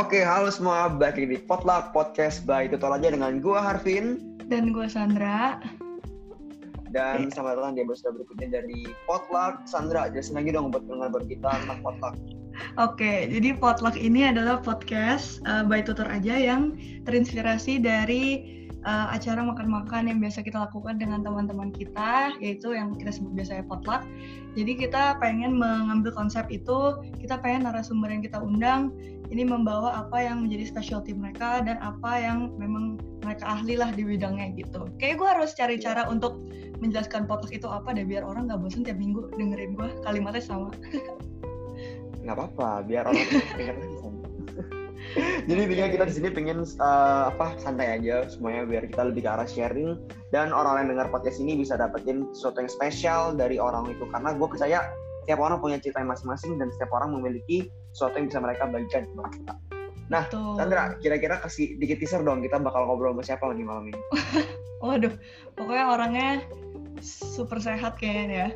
Oke, halo semua, balik lagi di Potluck Podcast by Tutor aja dengan gua Harvin Dan gue Sandra. dan selamat datang di episode berikutnya dari Potluck. Sandra, jelasin lagi dong buat pendengar kita tentang Potluck. Oke, jadi Potluck ini adalah podcast uh, by Tutor aja yang terinspirasi dari uh, acara makan-makan yang biasa kita lakukan dengan teman-teman kita, yaitu yang kita sebut biasanya Potluck. Jadi kita pengen mengambil konsep itu, kita pengen narasumber yang kita undang ini membawa apa yang menjadi specialty mereka dan apa yang memang mereka ahli lah di bidangnya gitu. Kayak gue harus cari cara untuk menjelaskan Potluck itu apa deh biar orang nggak bosan tiap minggu dengerin gue kalimatnya sama. Nggak apa-apa, biar orang lagi sama. Jadi intinya kita di sini pengen uh, apa santai aja semuanya biar kita lebih ke arah sharing dan orang-orang yang dengar podcast ini bisa dapetin sesuatu yang spesial dari orang itu karena gue percaya setiap orang punya cerita masing-masing dan setiap orang memiliki sesuatu yang bisa mereka bagikan kepada kita. Nah, Betul. Sandra, kira-kira kasih dikit teaser dong kita bakal ngobrol sama siapa nih malam ini? Waduh, pokoknya orangnya super sehat kayaknya ya.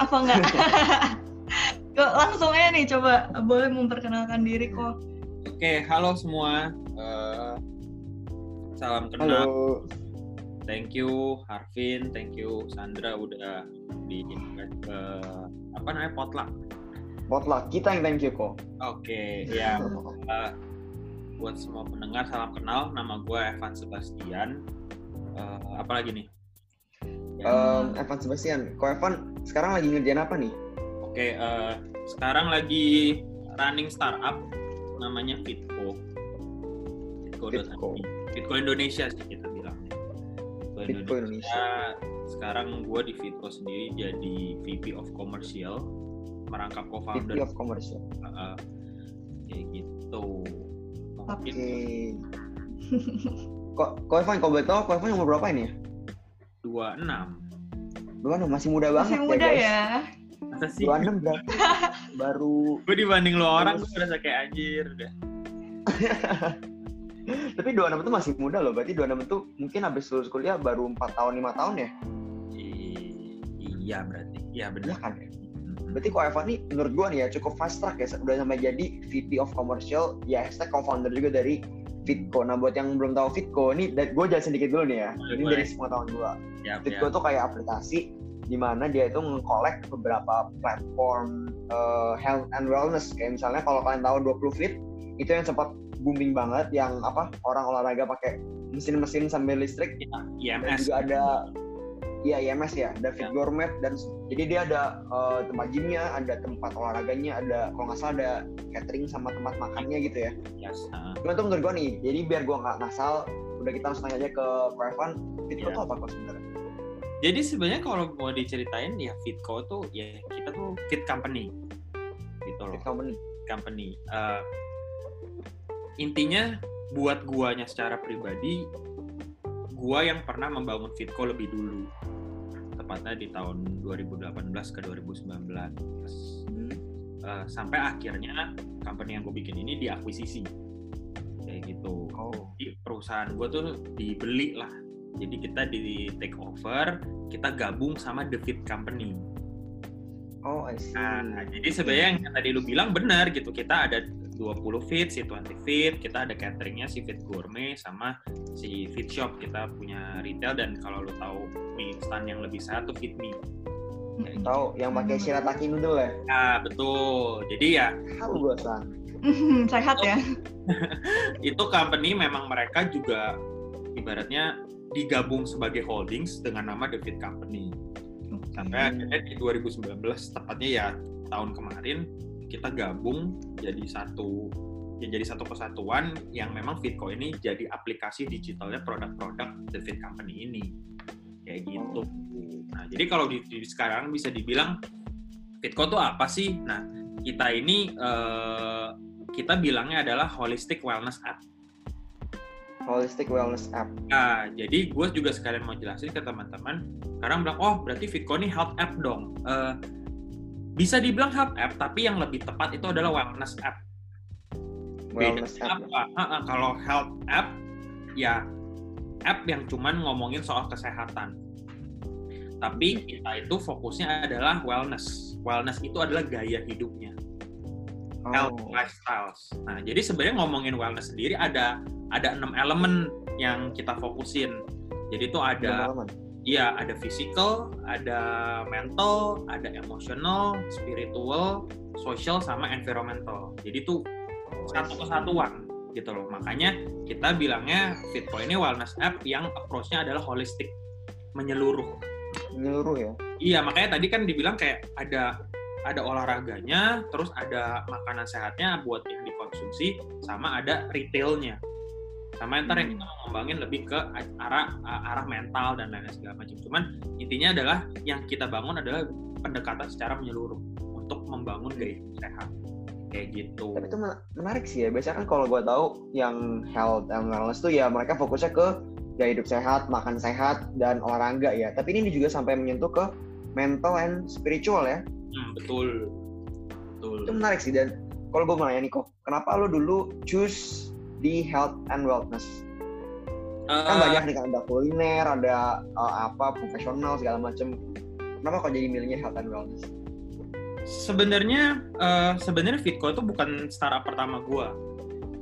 Apa enggak? Kok langsung aja nih coba boleh memperkenalkan diri kok. Oke, halo semua. Eh, salam kenal. Halo. Thank you Harvin, thank you Sandra udah di ke apa namanya potluck. Potluck, kita yang thank you kok. Oke, ya eh, buat semua pendengar salam kenal. Nama gue Evan Sebastian. Eh, apa lagi nih? Um, Evan Sebastian, kok Evan sekarang lagi ngerjain apa nih? Oke, eh, sekarang lagi running startup namanya Fitco. Fitco. Fitco. Fitco Indonesia sih kita bilangnya. Fitco Indonesia. Sekarang gue di Fitco sendiri jadi VP of Commercial, merangkap VP co-founder. of Commercial. Uh, kayak gitu. Oke. Mungkin Kok, kok Evan, kok tau, kok Evan umur berapa ini ya? 26. Dua masih muda banget Masih muda guys. ya. Masa sih? Dua enam berarti baru. Gue dibanding lo orang, gue udah kayak anjir udah. Tapi 26 itu masih muda loh. Berarti 26 itu mungkin habis lulus kuliah baru 4 tahun 5 tahun ya? I- iya berarti. Iya benar. kan ya? Berarti kok Evan nih menurut gua nih ya cukup fast track ya udah sampai jadi VP of Commercial ya hashtag co-founder juga dari Fitco. Nah buat yang belum tahu Fitco ini gue jelasin sedikit dulu nih ya. Boleh, Ini boleh. dari semua tahun. Siap, Fitco ya. tuh kayak aplikasi di mana dia itu nge-collect beberapa platform uh, health and wellness kayak misalnya kalau kalian tahu 20 Fit itu yang sempat booming banget yang apa orang olahraga pakai mesin-mesin sambil listrik Iya, dan IMS. juga ada Iya IMS ya, ada Fit Ya. Gourmet dan jadi dia ada uh, tempat gymnya, ada tempat olahraganya, ada kalau nggak salah ada catering sama tempat makannya gitu ya. Yes, uh, Cuma tuh menurut gua nih, jadi biar gua nggak ngasal, udah kita langsung tanya aja ke Ko Evan, Fitco Iya. tuh apa kok sebenarnya? Jadi sebenarnya kalau mau diceritain ya Fitco tuh ya kita tuh fit company gitu loh Fit Company. company. Eh, intinya buat guanya secara pribadi, gua yang pernah membangun Fitco lebih dulu, tepatnya di tahun 2018 ke 2019. Hmm. Eh, sampai akhirnya company yang gue bikin ini diakuisisi kayak gitu. Oh. Jadi perusahaan gue tuh dibeli lah. Jadi kita di take over, kita gabung sama The Fit Company. Oh, I see. Nah, jadi sebenarnya yang tadi lu bilang benar gitu. Kita ada 20 fit, si 20 fit, kita ada cateringnya si Fit Gourmet sama si Fit Shop. Kita punya retail dan kalau lu tahu mie instan yang lebih sehat tuh Fit Me. Mm-mm. Tahu yang pakai shirataki noodle ya? Nah, betul. Jadi ya Tahu gua san. Sehat ya. itu company memang mereka juga ibaratnya digabung sebagai holdings dengan nama The Fit Company. Sampai akhirnya di 2019 tepatnya ya tahun kemarin kita gabung jadi satu ya jadi satu kesatuan yang memang Fitco ini jadi aplikasi digitalnya produk-produk The Fit Company ini kayak gitu. Nah jadi kalau di, di- sekarang bisa dibilang Fitco tuh apa sih? Nah kita ini eh, kita bilangnya adalah holistic wellness app. Holistic Wellness App. Nah, jadi gue juga sekalian mau jelasin ke teman-teman. Sekarang bilang, oh berarti Fitco ini health app dong. Eh, bisa dibilang health app, tapi yang lebih tepat itu adalah wellness app. Wellness Bedanya App. apa? Ha, ha, kalau health app, ya app yang cuman ngomongin soal kesehatan. Tapi kita itu fokusnya adalah wellness. Wellness itu adalah gaya hidupnya. Health Oh. lifestyles. Nah, jadi sebenarnya ngomongin wellness sendiri ada ada enam elemen yang kita fokusin. Jadi itu ada iya ada physical, ada mental, ada emotional, spiritual, social sama environmental. Jadi itu satu kesatuan gitu loh. Makanya kita bilangnya Fitco ini wellness app yang approach-nya adalah holistic, menyeluruh. menyeluruh ya. Iya, makanya tadi kan dibilang kayak ada ada olahraganya, terus ada makanan sehatnya buat yang dikonsumsi, sama ada retailnya. Sama ntar yang kita mau ngembangin lebih ke arah arah mental dan lain-lain segala macam. Cuman intinya adalah yang kita bangun adalah pendekatan secara menyeluruh untuk membangun gaya hidup sehat. Kayak gitu. Tapi itu men- menarik sih ya. Biasanya kan kalau gue tahu yang health and wellness tuh ya mereka fokusnya ke gaya hidup sehat, makan sehat, dan olahraga ya. Tapi ini juga sampai menyentuh ke mental and spiritual ya. Hmm, betul. Betul. Itu menarik sih. Dan kalau gue mau nanya nih kok, kenapa lo dulu choose di health and wellness? Kan Eh, banyak nih kan ada kuliner, ada uh, apa profesional segala macem. Kenapa kok jadi milihnya health and wellness? sebenarnya eh, sebenarnya Fitco itu bukan startup pertama gua.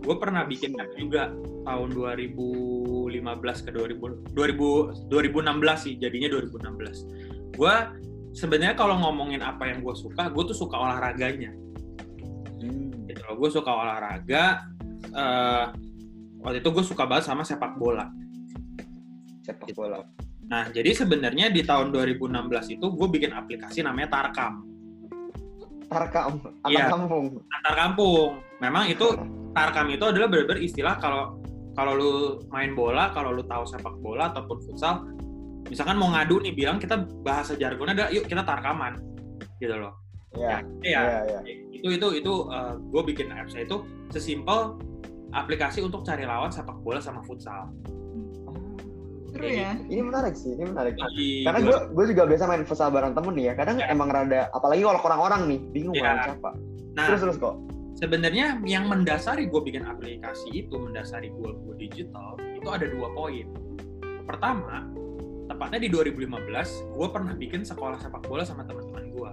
Gue pernah bikin app juga tahun 2015 ke 2000 2000 2016 sih jadinya 2016. Gua sebenarnya kalau ngomongin apa yang gue suka, gue tuh suka olahraganya. Hmm. Gitu loh. Gue suka olahraga. eh, waktu itu gue suka banget sama sepak bola. Sepak bola. Nah, jadi sebenarnya di tahun 2016 itu gue bikin aplikasi namanya Tarkam. Tarkam, anak Iya. kampung. Antar kampung. Memang itu Tarkam itu adalah benar-benar istilah kalau kalau lu main bola, kalau lu tahu sepak bola ataupun futsal, misalkan mau ngadu nih bilang kita bahasa jargonnya adalah yuk kita tarkaman gitu loh. Ya, Ya, ya, ya. itu itu itu gue bikin apps itu sesimpel aplikasi untuk cari lawan sepak bola sama futsal. Seru ya. Ini menarik sih, ini menarik. Jadi, Karena gua- gue gue juga biasa main futsal bareng temen nih ya. Kadang Ya. emang rada, apalagi kalau orang-orang nih, bingung Ya. lawan siapa. nah Terus terus kok. sebenarnya yang mendasari gue bikin aplikasi itu, mendasari gue gue digital itu ada dua poin. Pertama, tepatnya di 2015, gue pernah bikin sekolah sepak bola sama teman-teman gue.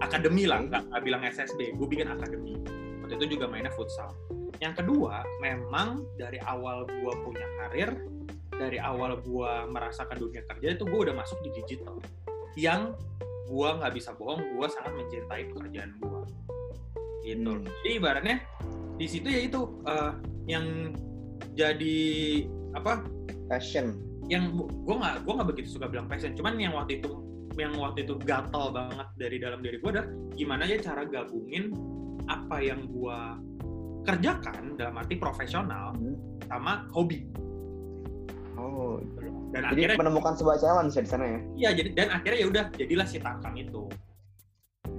Akademi lah, nggak nggak bilang SSB, gue bikin akademi. Waktu itu juga mainnya futsal. Yang kedua, memang dari awal gue punya karir, dari awal gue merasakan dunia kerja itu gue udah masuk di digital. Yang gue nggak bisa bohong, gue sangat mencintai pekerjaan gue. Gitu. Hmm. Jadi ibaratnya di situ ya itu eh, yang jadi apa Passion. Yang gue nggak gue nggak begitu suka bilang passion cuman yang waktu itu yang waktu itu gatal banget dari dalam diri gue adalah gimana ya cara gabungin apa yang gue kerjakan dalam arti profesional Hmm. sama hobi Oh, dan jadi akhirnya menemukan sebuah challenge ya di sana ya. iya jadi dan akhirnya ya udah jadilah si Tarkam itu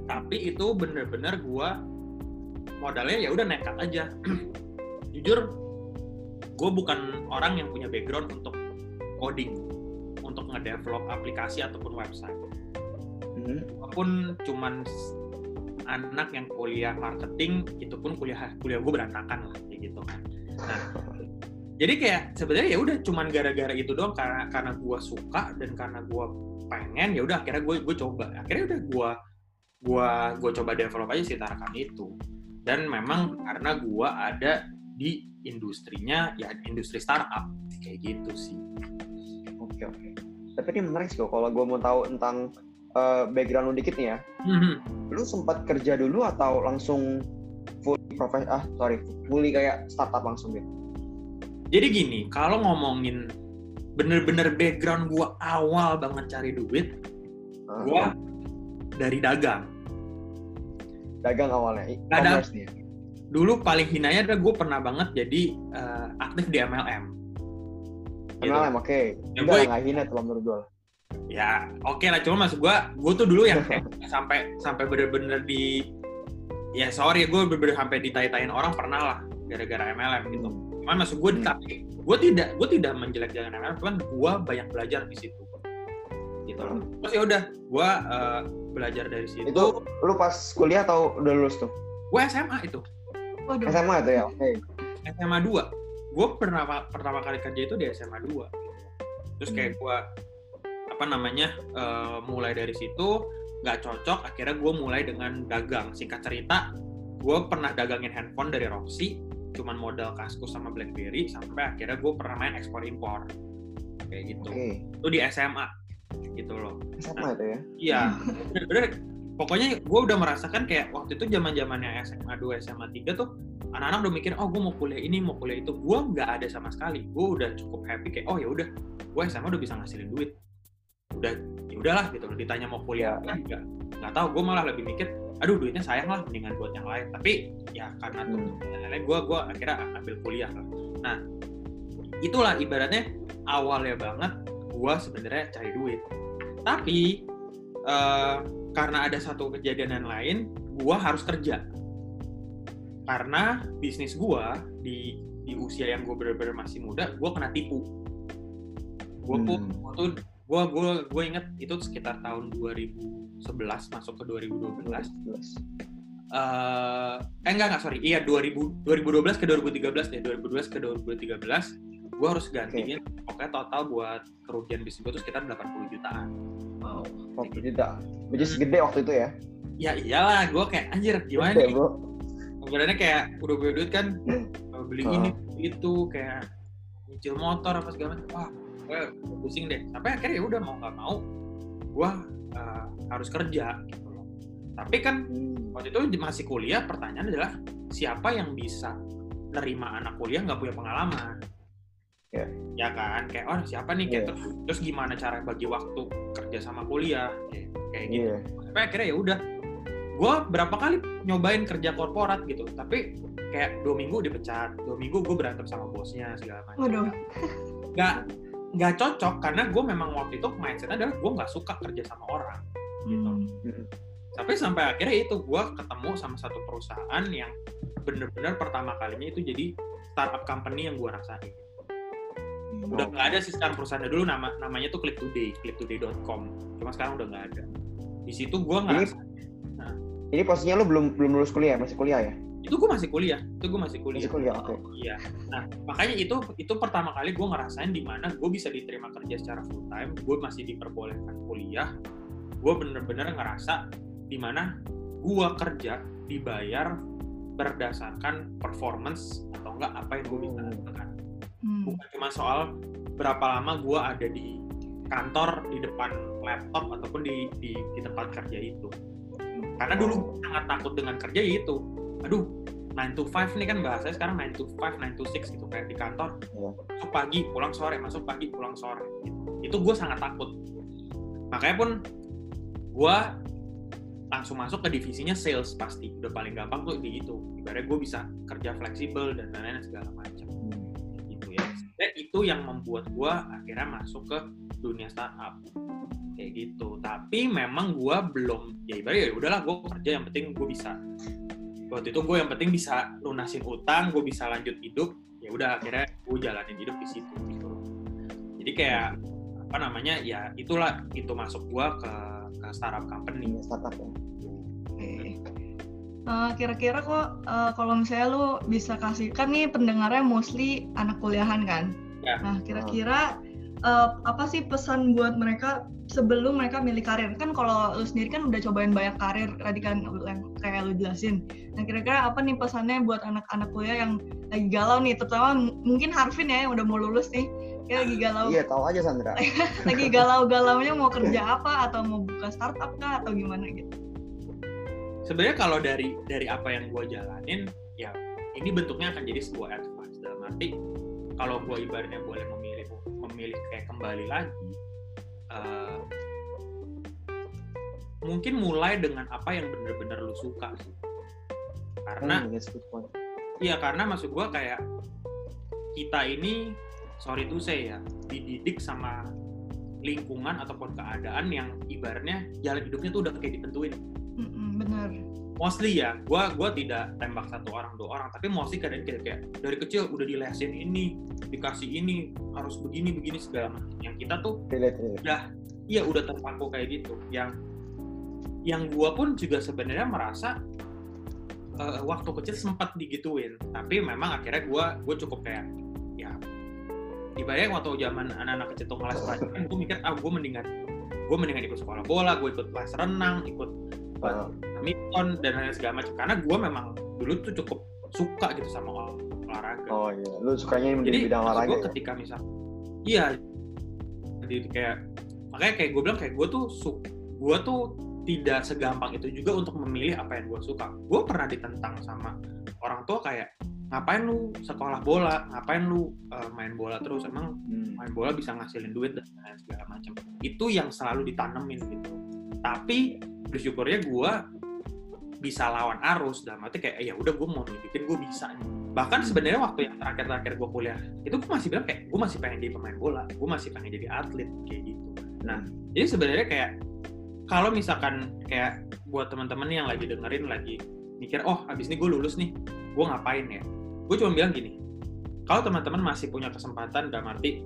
tapi itu bener-bener gue modalnya ya udah nekat aja jujur gue bukan orang yang punya background untuk coding untuk ngedevelop aplikasi ataupun website. Hmm. walaupun cuman anak yang kuliah marketing itu pun kuliah kuliah gue berantakan lah kayak gitu kan. Nah jadi kayak sebenarnya ya udah cuman gara-gara itu doang karena karena gue suka dan karena gue pengen ya udah akhirnya gue gue coba. Akhirnya udah gue gue gue coba develop aja si Tarkam itu. Dan memang karena gue ada di industrinya ya industri startup kayak gitu sih Oke oke. Tapi ini menarik sih. Kalau gue mau tahu tentang uh, background lu dikit nih ya. Mhm. Lu sempat kerja dulu atau langsung full profes ah sorry fully kayak startup langsung gitu? Jadi gini, kalau ngomongin bener-bener background gua awal banget cari duit, Ah, gua dari dagang. dagang awalnya. Dagang. E-commerce nih. ya? Dulu paling hinanya adalah gue pernah banget jadi eh, aktif di MLM. Gitu. MLM oke. Ya, Enggak gua- nggak hina tuh menurut gue. Ya, oke lah. Cuma maksud gua, gue tuh dulu yang sampai sampai bener-bener di ya sorry gue bener-bener sampai ditai-tain orang pernah lah gara-gara MLM gitu. Cuman maksud gue Hmm. tapi gue tidak gue tidak menjelek-jelekan MLM, cuman gue banyak belajar di situ. Gitu loh. Terus ya udah, gue eh, belajar dari situ. Itu lu pas kuliah atau udah lulus tuh? Gue SMA itu, Waduh. SMA itu ya. Oke. SMA 2. Gue pernah pertama kali kerja itu di SMA 2. Terus kayak gue apa namanya eh, mulai dari situ nggak cocok akhirnya gue mulai dengan dagang. Singkat cerita gue pernah dagangin handphone dari Roxy cuman modal kaskus sama BlackBerry sampai akhirnya gue pernah main ekspor impor. Kayak gitu. Oke. itu di SMA gitu loh. Sama itu ya. iya. Bener-bener pokoknya gue udah merasakan kayak waktu itu zaman zamannya SMA 2 SMA 3 tuh anak-anak udah mikir oh gue mau kuliah ini mau kuliah itu. Gue nggak ada sama sekali. Gue udah cukup happy kayak oh ya udah gue SMA udah bisa ngasilin duit. Udah ya udahlah gitu. Ditanya mau kuliah apa nggak nggak tahu gue malah lebih mikir aduh duitnya sayang lah mendingan buat yang lain. Tapi ya karena tuh Hmm. lain gue gue akhirnya ambil kuliah lah. Nah itulah ibaratnya awalnya banget gue sebenarnya cari duit. Tapi eh, karena ada satu kejadian yang lain gue harus kerja karena bisnis gue di di usia yang gue bener-bener masih muda gue kena tipu gue pun Hmm. waktu gue gue gue inget itu sekitar tahun 2011 masuk ke 2012 eh eh enggak enggak sorry iya 2000 2012 ke 2013 deh 2012 ke 2013 gue harus gantiin pokoknya total buat kerugian bisnis gue tuh sekitar 80 jutaan Wow. Waktu juta. Which is gede waktu itu ya. ya iyalah gue kayak anjir gimana Gede, nih bro. Sebenarnya kayak udah punya duit kan beli Ah. ini itu kayak nyicil motor apa segala macam wah gue pusing deh sampai akhirnya ya udah mau nggak mau gue eh, harus kerja gitu loh tapi kan Hmm. waktu itu masih kuliah pertanyaan adalah siapa yang bisa nerima anak kuliah nggak punya pengalaman Ya. ya kan kayak oh siapa nih kayak Iya. terus, terus gimana cara bagi waktu kerja sama kuliah kayak, kayak gitu Iya. sampai akhirnya ya udah gue berapa kali nyobain kerja korporat gitu tapi kayak dua minggu dipecat dua minggu gue berantem sama bosnya segala macam. Nggak nggak cocok karena gue memang waktu itu mindset adalah gue nggak suka kerja sama orang gitu. Hmm. tapi sampai akhirnya itu gue ketemu sama satu perusahaan yang bener-bener pertama kalinya itu jadi startup company yang gue rasain. Udah nggak ada sih sekarang perusahaannya dulu nama namanya tuh Click Today clicktoday.com cuma sekarang udah nggak ada. Di situ gue ngerasa Ini posisinya lu belum belum lulus kuliah, masih kuliah ya? itu gue masih kuliah itu gue masih kuliah Masih kuliah, oke. iya nah makanya itu itu pertama kali gue ngerasain di mana gue bisa diterima kerja secara full time gue masih diperbolehkan kuliah gue bener-bener ngerasa di mana gue kerja dibayar berdasarkan performance atau enggak apa yang gue bisa Hmm. lakukan Hmm. bukan cuma soal berapa lama gue ada di kantor di depan laptop ataupun di di, di tempat kerja itu karena dulu sangat takut dengan kerja ya itu. Aduh 9 to 5 nih kan bahasanya sekarang 9 to 5, 9 to 6 gitu kayak di kantor. Iya. masuk pagi pulang sore masuk pagi pulang sore gitu. itu gue sangat takut. Makanya pun gue langsung masuk ke divisinya sales pasti. Udah paling gampang tuh di itu. Ibaratnya gue bisa kerja fleksibel dan lain-lain segala macam ya Sebenarnya itu yang membuat gue akhirnya masuk ke dunia startup. Kayak gitu. Tapi memang gue belum ya ibaratnya ya udahlah gue kerja yang penting gue bisa. Waktu itu gue yang penting bisa lunasin utang gue bisa lanjut hidup ya udah akhirnya gue jalanin hidup di situ gitu. Jadi kayak apa namanya ya itulah itu masuk gue ke ke startup company. Ini startup ya. Eh, kira-kira kok eh, kalau misalnya lu bisa kasih kan nih pendengarnya mostly anak kuliahan kan. Ya. Nah kira-kira eh, apa sih pesan buat mereka sebelum mereka milih karir? Kan kalau lu sendiri kan udah cobain banyak karir tadi kan yang kayak lu jelasin. Nah kira-kira apa nih pesannya buat anak-anak kuliah yang lagi galau nih, terutama mungkin Harvin ya yang udah mau lulus nih, ya lagi galau, Iya, tahu aja Sandra. lagi galau-galaunya mau kerja apa atau mau buka startup kah atau gimana gitu? Sebenarnya kalau dari dari apa yang gue jalanin ya ini bentuknya akan jadi sebuah advice dalam arti kalau gue ibaratnya boleh memilih memilih kayak kembali lagi eh, mungkin mulai dengan apa yang benar-benar lu suka sih karena Hmm. Iya karena maksud gue kayak kita ini sorry to say ya dididik sama lingkungan ataupun keadaan yang ibaratnya jalan hidupnya tuh udah kayak ditentuin. Mm-mm, bener. Mostly ya, gue gua tidak tembak satu orang dua orang, tapi mostly kadang kayak, kayak dari kecil udah dilesin ini, dikasih ini harus begini begini segala macam. Yang kita tuh Relate, relate. udah iya udah terpaku kayak gitu yang yang gua pun juga sebenarnya merasa eh, waktu kecil sempat digituin tapi memang akhirnya gua gue cukup kayak ya ibaratnya waktu zaman anak-anak kecil tuh ngeles pelajaran gue mikir ah gue mendingan gue mendingan ikut sekolah bola gue ikut kelas renang ikut Ah, badminton dan lain segala macam. Karena gue memang dulu tuh cukup suka gitu sama ol- olahraga. Oh iya, lu sukanya di jadi bidang olahraga gue ya? ketika misal iya. Jadi kayak makanya kayak gue bilang kayak gue tuh su gue tuh tidak segampang itu juga untuk memilih apa yang gue suka. Gue pernah ditentang sama orang tua kayak ngapain lu sekolah bola? Ngapain lu uh, main bola terus? Emang Hmm. main bola bisa ngasilin duit dan lain segala macam. Itu yang selalu ditanemin gitu tapi bersyukurnya gue bisa lawan arus dalam arti kayak ya udah gue mau nunjukin gue bisa. Nih bahkan sebenarnya waktu yang terakhir-terakhir gue kuliah itu gue masih bilang kayak gue masih pengen jadi pemain bola gue masih pengen jadi atlet kayak gitu. Nah jadi sebenarnya kayak kalau misalkan kayak buat teman-teman yang lagi dengerin lagi mikir oh abis ini gue lulus nih gue ngapain ya? Gue cuma bilang gini kalau teman-teman masih punya kesempatan dalam arti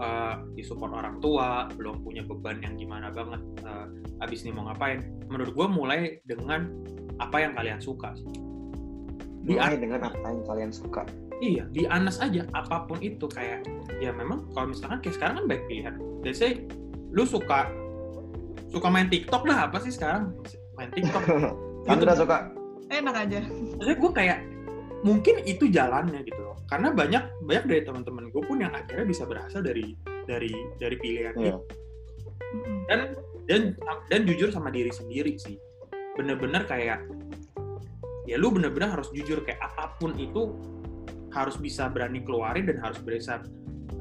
uh, disupport orang tua belum punya beban yang gimana banget uh, abis ini mau ngapain menurut gue mulai dengan apa yang kalian suka di Mulai dengan apa yang kalian suka. Iya, di Anas aja apa pun itu kayak ya memang kalau misalkan kayak sekarang kan baik pilihan. Let's say lu suka suka main TikTok lah apa sih sekarang main TikTok. Sandra suka. Enak aja. Maksudnya gue kayak mungkin itu jalannya gitu loh. Karena banyak banyak dari teman-teman gue pun yang akhirnya bisa berhasil dari dari dari pilihan Iya. itu. Dan dan dan jujur sama diri sendiri sih. Bener-bener kayak ya lu bener-bener harus jujur kayak apa pun itu harus bisa berani keluarin dan harus bisa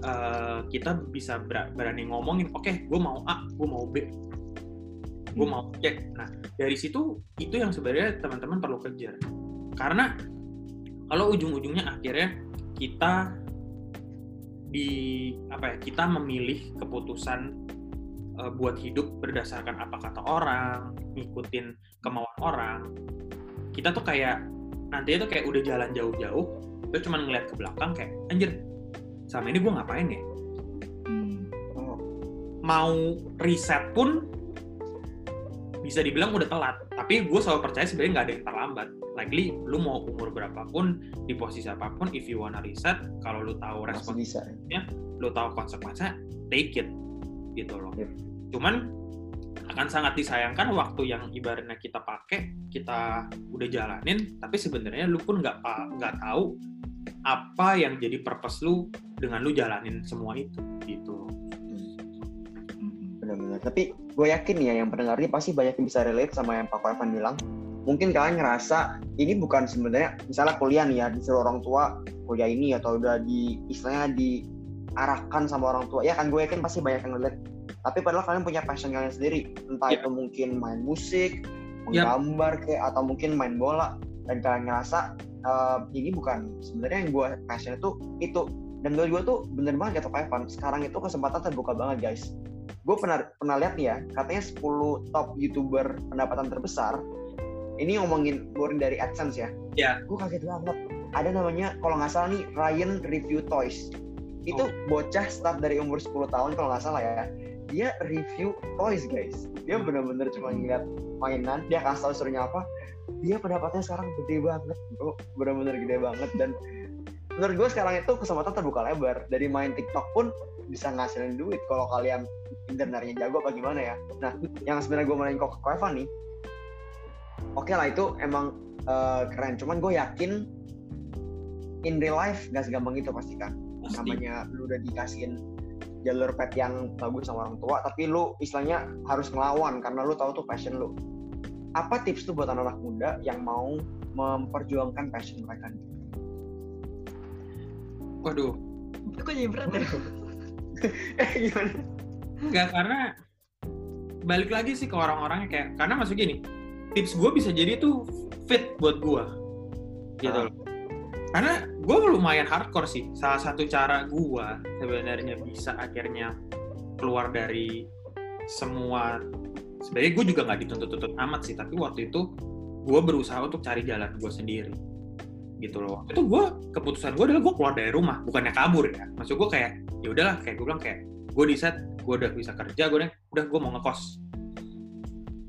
eh, kita bisa ber- berani ngomongin oke gue mau A gue mau B gue mau C nah dari situ itu yang sebenarnya teman-teman perlu kejar karena kalau ujung-ujungnya akhirnya kita di apa ya kita memilih keputusan eh, buat hidup berdasarkan apa kata orang ngikutin kemauan orang kita tuh kayak nantinya tuh kayak udah jalan jauh-jauh kita cuma ngeliat ke belakang kayak anjir sama ini gue ngapain ya? Hmm. Oh, mau riset pun bisa dibilang udah telat tapi gue selalu percaya sebenarnya nggak ada yang terlambat likely lu mau umur berapapun di posisi apa pun if you wanna riset kalau lu tahu masih respon bisa. lu tahu konsekuensinya take it gitu loh Yep. cuman akan sangat disayangkan waktu yang ibaratnya kita pakai kita udah jalanin tapi sebenarnya lu pun nggak nggak tahu apa yang jadi purpose lu dengan lu jalanin semua itu gitu Hmm. Benar-benar. Tapi gue yakin ya yang pendengar ini pasti banyak yang bisa relate sama yang Pak Evan bilang. Mungkin kalian ngerasa ini bukan sebenarnya misalnya kuliah nih ya disuruh orang tua kuliah ini atau udah di istilahnya diarahkan sama orang tua. Ya kan gue yakin pasti banyak yang relate. Tapi padahal kalian punya passion kalian sendiri. Entah Ya. itu mungkin main musik, Ya. menggambar kayak atau mungkin main bola dan kalian ngerasa "Eh, ini bukan sebenarnya yang gue passion itu itu dan menurut gue tuh bener banget kata Pak Evan sekarang itu kesempatan terbuka banget guys gue pernah pernah lihat nih ya katanya 10 top youtuber pendapatan terbesar ini ngomongin boring dari AdSense ya? Ya. gue kaget banget. Ada namanya kalau nggak salah nih Ryan Review Toys. Itu bocah start dari umur 10 tahun kalau nggak salah ya. Dia review toys guys. Dia bener-bener cuma ngeliat mainan. Dia kasih tau suruhnya apa? Dia pendapatannya sekarang gede banget bro. Bener-bener gede banget. Dan menurut gue sekarang itu kesempatan terbuka lebar. Dari main TikTok pun bisa ngasilin duit kalau kalian internetnya jago apa gimana ya. Nah yang sebenarnya gue main kok ke Evan nih oke lah itu emang eh, keren cuman gue yakin in real life gak segampang itu pasti kan Pasti. namanya lu udah dikasihin jalur pet yang bagus sama orang tua tapi lu istilahnya harus ngelawan karena lu tahu tuh passion lu apa tips tuh buat anak-anak muda yang mau memperjuangkan passion mereka nih? waduh Kok jadi berat ya? eh gimana nggak karena balik lagi sih ke orang-orangnya kayak karena masuk gini tips gue bisa jadi tuh fit buat gue gitu. Ah. loh karena gue lumayan hardcore sih. Salah satu cara gue sebenarnya bisa akhirnya keluar dari semua sebenarnya gue juga nggak dituntut-tuntut amat sih tapi waktu itu gue berusaha untuk cari jalan gue sendiri. Gitu loh. Itu gue keputusan gue adalah gue keluar dari rumah bukannya kabur ya. Maksud gue kayak ya udahlah kayak gue bilang kayak gue di set gue udah bisa kerja gue udah gue mau ngekos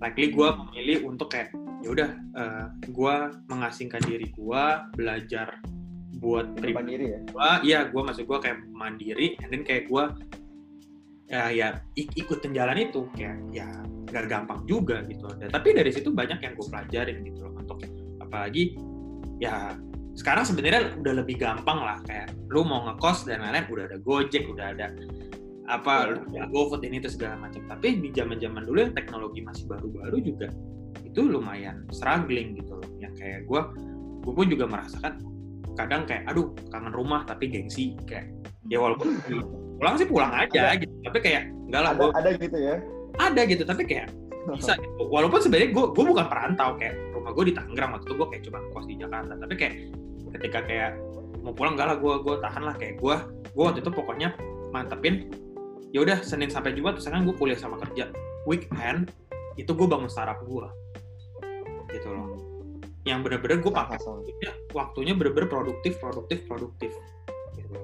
likely gue memilih untuk kayak ya udah eh, gue mengasingkan diri gue belajar buat pribadi ya? gue iya gue maksud gue kayak mandiri and then kayak gue ya ya ik- ikutin jalan itu kayak ya nggak gampang juga gitu. Dan- tapi dari situ banyak yang gue pelajarin gitu loh untuk apalagi ya sekarang sebenarnya udah lebih gampang lah kayak lu mau ngekos dan lain-lain udah ada Gojek udah ada apa ya. GoFood ini itu segala macam tapi di zaman zaman dulu yang teknologi masih baru-baru juga itu lumayan struggling gitu loh yang kayak gue gue pun juga merasakan kadang kayak aduh kangen rumah tapi gengsi kayak ya walaupun pulang sih pulang aja ada. gitu tapi kayak enggak lah ada, gua, ada gitu ya ada gitu tapi kayak bisa gitu. walaupun sebenarnya gue gue bukan perantau kayak rumah gue di Tangerang waktu itu gue kayak cuma kos di Jakarta tapi kayak ketika kayak mau pulang enggak lah gue gue tahan lah kayak gue gue waktu itu pokoknya mantepin ya udah Senin sampai Jumat terus kan gue kuliah sama kerja. Weekend itu gue bangun startup gue gitu loh. Yang bener-bener gue pakai waktunya, waktunya bener-bener produktif produktif produktif. Gitu.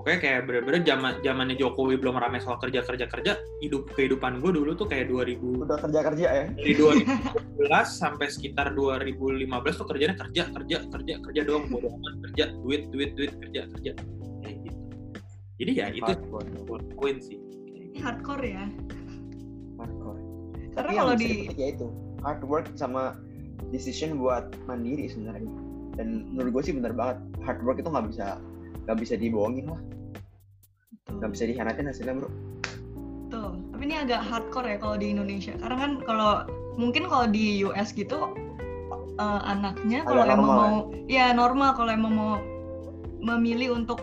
Oke kayak bener-bener zaman zamannya Jokowi belum ramai soal kerja kerja kerja hidup kehidupan gue dulu tuh kayak 2000 udah kerja kerja ya? dari 2011 sampai sekitar 2015 tuh kerjanya kerja kerja kerja kerja doang. Bodo amat kerja duit duit duit kerja kerja jadi ya itu poin sih. Ini hardcore ya. Hardcore. Karena kalau di ya itu hard work sama decision buat mandiri sebenarnya. Dan menurut gue sih bener banget hard work itu nggak bisa nggak bisa dibohongin lah. Nggak bisa dikhianatin hasilnya bro. Tuh tapi ini agak hardcore ya kalau di Indonesia. Karena kan kalau mungkin kalau di US gitu uh, anaknya kalau emang mau ya, ya normal kalau emang mau memilih untuk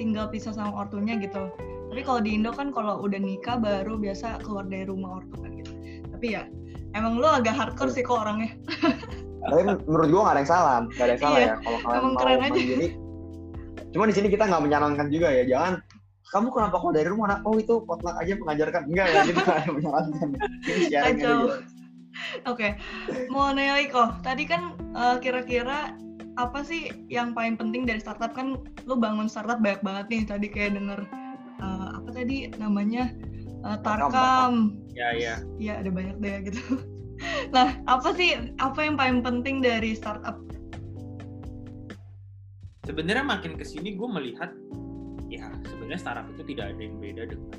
tinggal pisah sama ortunya gitu. Tapi kalau di Indo kan kalau udah nikah baru biasa keluar dari rumah ortu kan gitu. Tapi ya emang lu agak hardcore sih kok orangnya. Tapi menurut gua gak ada yang salah gak ada yang salah iya, ya. Kalau kalian emang mau keren aja. mandiri cuma di sini kita nggak menyarankan juga ya. Jangan kamu kenapa kok dari rumah oh itu potluck aja mengajarkan. Enggak ya kita nggak ada menyarankan. Aja Oke, mau nanya kok. Tadi kan uh, kira-kira apa sih yang paling penting dari startup kan lu bangun startup banyak banget nih tadi kayak denger uh, apa tadi namanya uh, Tarkam. Ya ya. Iya ada banyak deh gitu. Nah apa sih apa yang paling penting dari startup? Sebenarnya makin ke sini gue melihat ya sebenarnya startup itu tidak ada yang beda dengan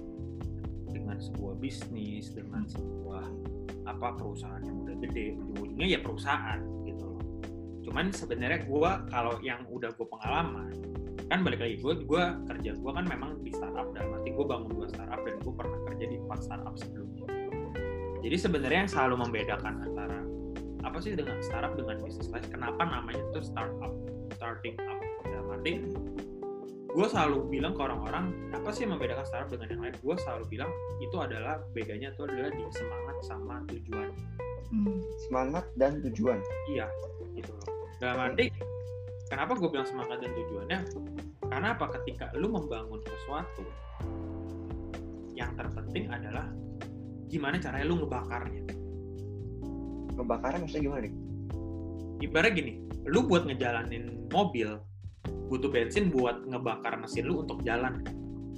dengan sebuah bisnis dengan sebuah apa perusahaan yang udah gede ujung-ujungnya ya perusahaan. Cuman sebenarnya gue kalau yang udah gue pengalaman kan balik lagi gue gue kerja gue kan memang di startup dan nanti gue bangun dua startup dan gue pernah kerja di empat startup sebelumnya jadi sebenarnya yang selalu membedakan antara apa sih dengan startup dengan bisnis lain kenapa namanya itu startup starting up? Dalam arti gue selalu bilang ke orang-orang apa sih yang membedakan startup dengan yang lain? Gue selalu bilang itu adalah bedanya itu adalah di semangat sama tujuan. Hmm. semangat dan tujuan. Iya gitu loh dalam arti Kenapa gue bilang semangat dan tujuannya? Karena apa? Ketika lu membangun sesuatu, yang terpenting adalah gimana caranya lu ngebakarnya. Ngebakarnya maksudnya gimana nih? Ibarat gini, lu buat ngejalanin mobil, butuh bensin buat ngebakar mesin lu untuk jalan.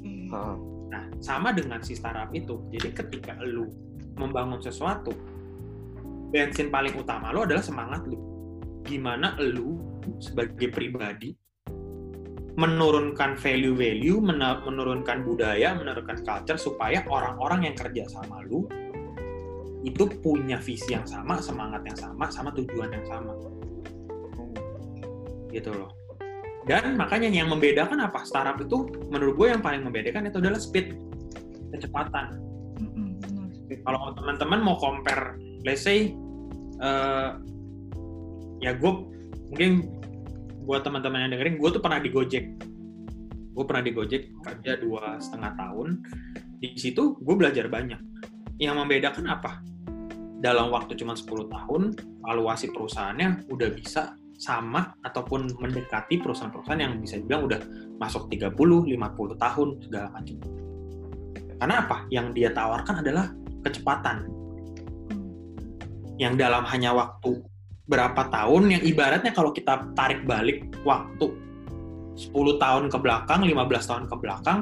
Hmm. Nah, sama dengan si startup itu. Jadi ketika lu membangun sesuatu, bensin paling utama lu adalah semangat lu. Gimana lu sebagai pribadi menurunkan value-value, menurunkan budaya, menurunkan culture supaya orang-orang yang kerja sama lu itu punya visi yang sama, semangat yang sama, sama tujuan yang sama. Gitu loh. Dan makanya yang membedakan apa? Startup itu menurut gue yang paling membedakan itu adalah speed, kecepatan. Kalau teman-teman mau compare, let's say, uh, ya gue mungkin buat teman-teman yang dengerin gue tuh pernah di Gojek gue pernah di Gojek kerja dua setengah tahun di situ gue belajar banyak yang membedakan apa dalam waktu cuma 10 tahun valuasi perusahaannya udah bisa sama ataupun mendekati perusahaan-perusahaan yang bisa dibilang udah masuk 30, 50 tahun segala macam. Karena apa? Yang dia tawarkan adalah kecepatan. Yang dalam hanya waktu berapa tahun yang ibaratnya kalau kita tarik balik waktu 10 tahun ke belakang, 15 tahun ke belakang,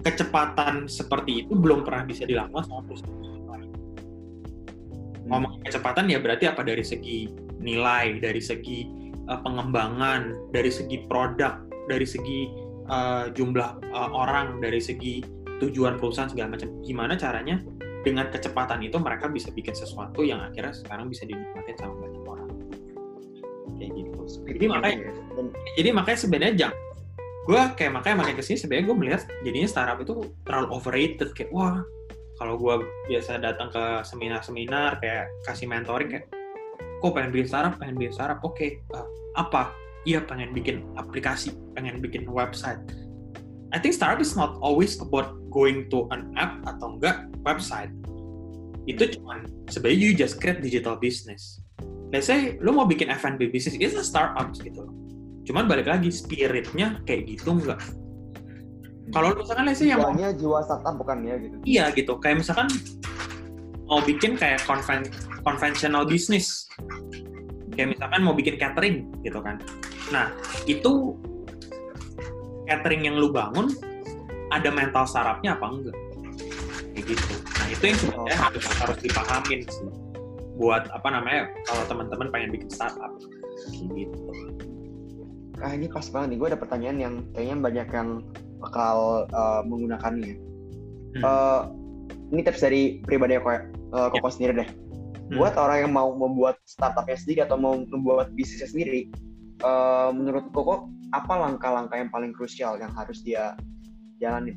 kecepatan seperti itu belum pernah bisa dilakukan sama perusahaan lain. Ngomong kecepatan ya berarti apa dari segi nilai, dari segi uh, pengembangan, dari segi produk, dari segi uh, jumlah uh, orang, dari segi tujuan perusahaan segala macam. Gimana caranya dengan kecepatan itu mereka bisa bikin sesuatu yang akhirnya sekarang bisa dinikmatin sama banyak orang. Kayak gitu. Jadi makanya ya. Jadi makanya sebenarnya jangan gue kayak makanya makin ke sini sebenarnya gue melihat jadinya startup itu terlalu overrated. Kayak wah kalau gue biasa datang ke seminar-seminar kayak kasih mentoring kayak kok pengen bikin startup? Pengen bikin startup? Oke eh, apa? Iya pengen bikin aplikasi pengen bikin website I think startup is not always about going to an app atau enggak website. Itu cuman sebenarnya you just create digital business. Let's say lu mau bikin F&B business itu startup gitu. Loh cuman balik lagi spiritnya kayak gitu enggak. Kalau misalkan let's say yang mau jiwanya jiwa startup bukan ya gitu. iya gitu. Kayak misalkan mau bikin kayak konven conventional business. Kayak misalkan mau bikin catering gitu kan. Nah itu catering yang lu bangun ada mental startupnya apa enggak kayak gitu nah itu yang sebenarnya Oh. harus harus dipahamin sih buat apa namanya kalau teman-teman pengen bikin startup kayak gitu Ah ini pas banget nih, gue ada pertanyaan yang kayaknya banyak yang bakal uh, menggunakannya. Hmm. Eh, ini tips dari pribadi ya, uh, Koko Ya. sendiri deh. Hmm. Buat orang yang mau membuat startupnya sendiri atau mau membuat bisnisnya sendiri, eh, menurut Koko apa langkah-langkah yang paling krusial yang harus dia jalani?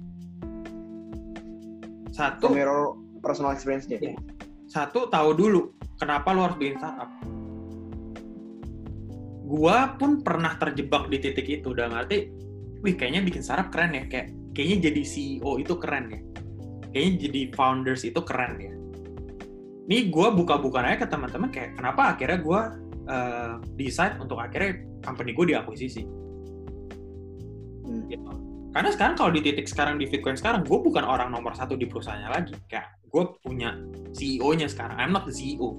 satu From your personal experience dia. Iya. satu tahu dulu kenapa lo harus bikin startup gua pun pernah terjebak di titik itu udah ngerti wih kayaknya bikin startup keren ya kayak kayaknya jadi CEO itu keren ya kayaknya jadi founders itu keren ya ini gua buka-buka aja ke teman-teman kayak kenapa akhirnya gua eh, decide untuk akhirnya company gue diakuisisi Gitu. Karena sekarang kalau di titik sekarang di Bitcoin sekarang, gue bukan orang nomor satu di perusahaannya lagi. Kayak gue punya CEO-nya sekarang. I'm not the CEO.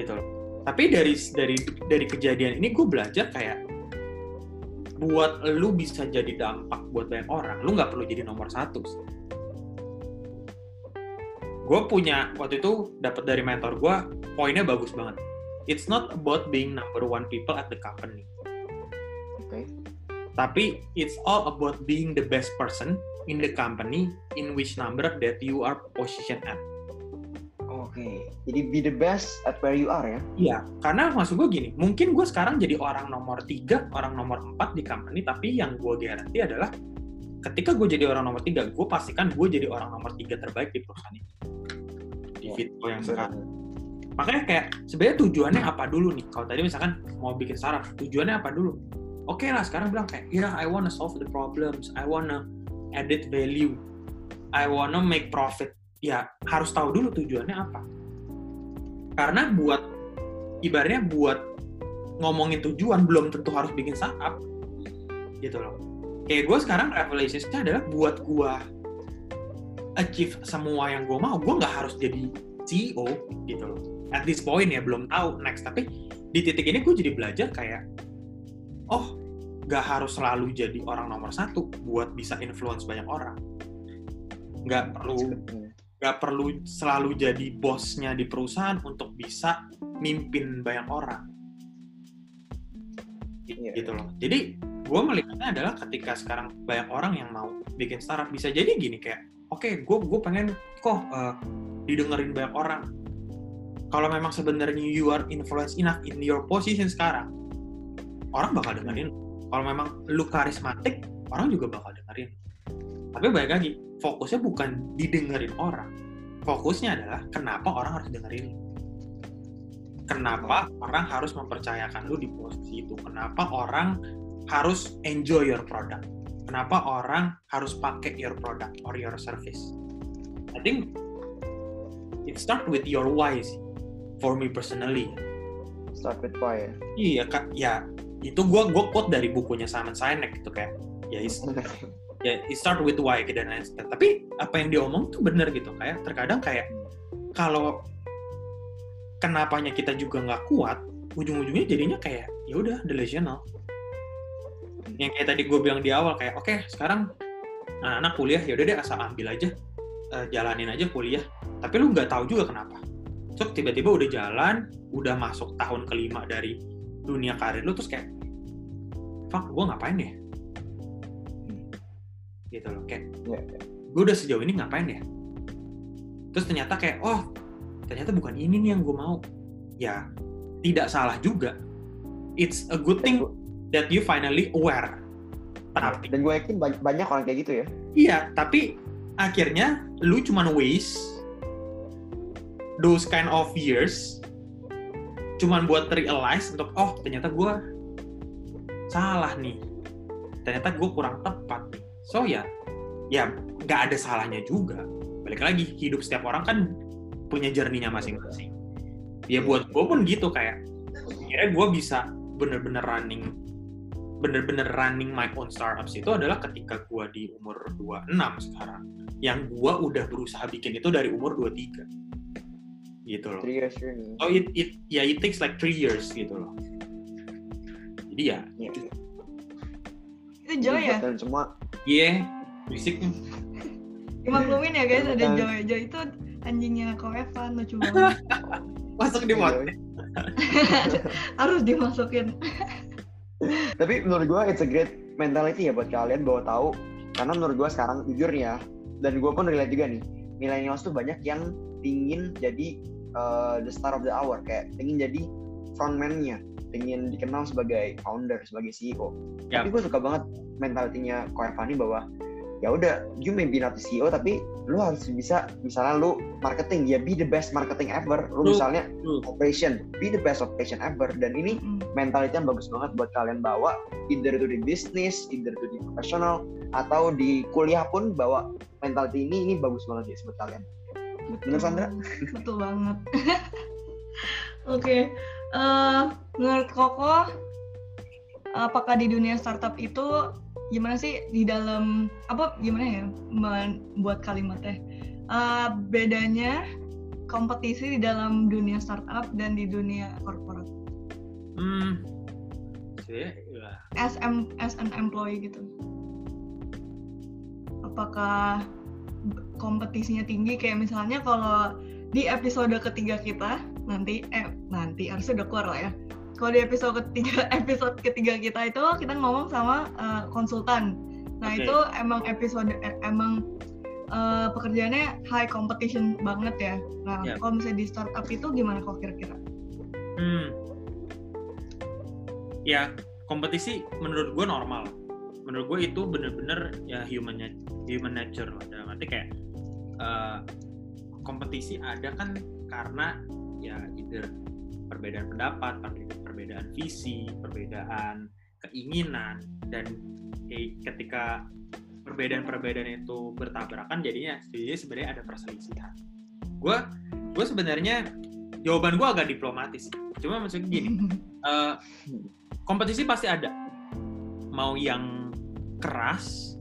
Gitu. Tapi dari dari dari kejadian ini gue belajar kayak buat lu bisa jadi dampak buat banyak orang, lu nggak perlu jadi nomor satu. Gue punya waktu itu dapat dari mentor gue, poinnya bagus banget. It's not about being number one people at the company Oke. Tapi it's all about being the best person in the company in which number that you are positioned at. Oke. Jadi be the best at where you are ya. Iya, karena maksud gue gini, mungkin gue sekarang jadi orang nomor tiga, orang nomor empat di company, tapi yang gue garanti adalah ketika gue jadi orang nomor tiga, gue pastikan gue jadi orang nomor tiga terbaik di perusahaan ini. Di Fitco yang sekarang. Makanya kayak sebenarnya tujuannya apa dulu nih? Kalau tadi misalkan mau bikin startup, tujuannya apa dulu? Oke lah, sekarang bilang kayak, yeah, I wanna solve the problems, I wanna added value, I wanna make profit. Ya harus tahu dulu tujuannya apa. Karena buat ibaratnya buat ngomongin tujuan belum tentu harus bikin startup, gitu loh. Kayak gue sekarang revelationsnya adalah buat gue achieve semua yang gue mau, gue nggak harus jadi CEO gitu loh. At this point ya belum tahu next, tapi di titik ini gue jadi belajar kayak, oh nggak harus selalu jadi orang nomor satu buat bisa influence banyak orang. Nggak perlu nggak perlu selalu jadi bosnya di perusahaan untuk bisa mimpin banyak orang. Iya. Gitu loh. Jadi gue melihatnya adalah ketika sekarang banyak orang yang mau bikin startup bisa jadi gini kayak, oke, gue gue pengen kok eh, didengerin banyak orang. Kalau memang sebenarnya you are influence enough in your position sekarang, orang bakal dengerin. Kalau memang lu karismatik, orang juga bakal dengerin. Tapi balik lagi, fokusnya bukan didengerin orang. Fokusnya adalah kenapa orang harus dengerin. Kenapa orang harus mempercayakan lu di posisi itu? Kenapa orang harus enjoy your product? Kenapa orang harus pakai your product or your service? I think it start with your why sih. For me personally. Start with why ya. Iya kak, ya itu gue gue quote dari bukunya Simon Sinek gitu kayak ya is- ya it start with why dan lain sebagainya. Tapi apa yang dia omong tuh bener gitu kayak terkadang kayak kalau kenapanya kita juga nggak kuat, ujung-ujungnya jadinya kayak ya udah delusional. Yang kayak tadi gue bilang di awal kayak oke sekarang anak-anak kuliah ya udah deh asal ambil aja, eh, jalanin aja kuliah. Tapi lu nggak tahu juga kenapa. So tiba-tiba udah jalan, udah masuk tahun kelima dari dunia karir lu terus kayak fuck gue ngapain ya? gitu loh kayak Iya, gue udah sejauh ini ngapain ya terus ternyata kayak oh ternyata bukan ini nih yang gue mau ya tidak salah juga it's a good thing that you finally aware. Tapi dan gue yakin banyak, banyak orang kayak gitu ya. Iya, tapi akhirnya lu cuman waste those kind of years cuman buat realize untuk oh ternyata gue salah nih. Ternyata gue kurang tepat. Nih so ya ya nggak ada salahnya juga. Balik lagi hidup setiap orang kan punya jerninya masing-masing. Ya buat gue pun gitu kayak akhirnya gue bisa bener-bener running bener-bener running my own startups itu adalah ketika gue di umur 26 sekarang. Yang gue udah berusaha bikin itu dari umur 23 gitu loh Three years journey. oh it, it ya it takes like three years gitu loh jadi ya Iya. Itu Joy ya? Dan semua iya berisik nih Dimaklumin ya guys, ada. Joy. Joy itu anjingnya Ko Evan, lucu banget. masuk di mod. Harus dimasukin. Tapi menurut gue it's a great mentality ya buat kalian bahwa tahu karena menurut gue sekarang jujur nih ya dan gue pun relate juga nih millennials tuh banyak yang pingin jadi uh, the star of the hour kayak pingin jadi frontman-nya pingin dikenal sebagai founder sebagai CEO Ya. tapi gue suka banget mentalitinya Ko Evani bahwa ya udah you may be not the CEO tapi lu harus bisa misalnya lu marketing ya be the best marketing ever lu Lu- misalnya lu. operation be the best operation ever dan ini Mm. mentality yang bagus banget buat kalian bawa either itu di bisnis, either itu di profesional atau di kuliah pun bawa mentality ini ini bagus banget ya buat kalian. Betul. Bener, Sandra? Betul banget. Oke, eh, menurut Koko, apakah di dunia startup itu gimana sih di dalam apa gimana ya membuat kalimatnya? Eh, bedanya kompetisi di dalam dunia startup dan di dunia korporat hmm Sebenarnya, ya, as, em- as an employee gitu. Apakah kompetisinya tinggi kayak misalnya kalau di episode ketiga kita nanti eh nanti harusnya udah keluar lah ya. Kalau di episode ketiga episode ketiga kita itu kita ngomong sama eh, konsultan. Nah Oke. itu emang episode eh, emang eh, pekerjaannya high competition banget ya. Nah Ya. kalau misalnya di startup itu gimana kok kira-kira? hmm. ya kompetisi menurut gue normal menurut gue itu bener-bener ya human human nature lah. Dalam arti kayak eh, kompetisi ada kan karena ya either perbedaan pendapat perbe- perbedaan visi perbedaan keinginan dan eh, ketika perbedaan-perbedaan itu bertabrakan jadinya jadinya sebenarnya ada perselisihan. Gue gue sebenarnya jawaban gue agak diplomatis cuma maksudnya gini eh, kompetisi pasti ada. Mau yang keras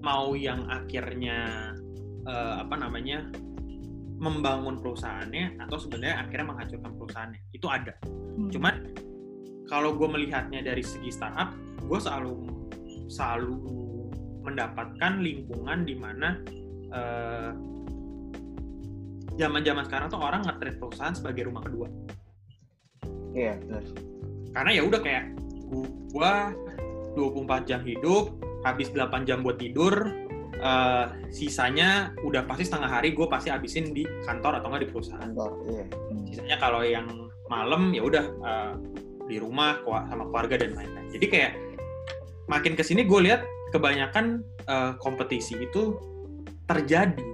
mau yang akhirnya eh, apa namanya membangun perusahaannya atau sebenarnya akhirnya menghancurkan perusahaannya itu ada Hmm. cuman kalau gue melihatnya dari segi startup gue selalu selalu mendapatkan lingkungan di mana eh, zaman-zaman sekarang tuh orang nge-treat perusahaan sebagai rumah kedua Iya, benar. karena ya udah kayak gua 24 jam hidup habis 8 jam buat tidur eh, sisanya udah pasti setengah hari gue pasti habisin di kantor atau nggak di perusahaan Kantor, iya. sisanya kalau yang malam ya udah eh, di rumah sama keluarga dan lain-lain jadi kayak makin ke sini gue lihat kebanyakan eh, kompetisi itu terjadi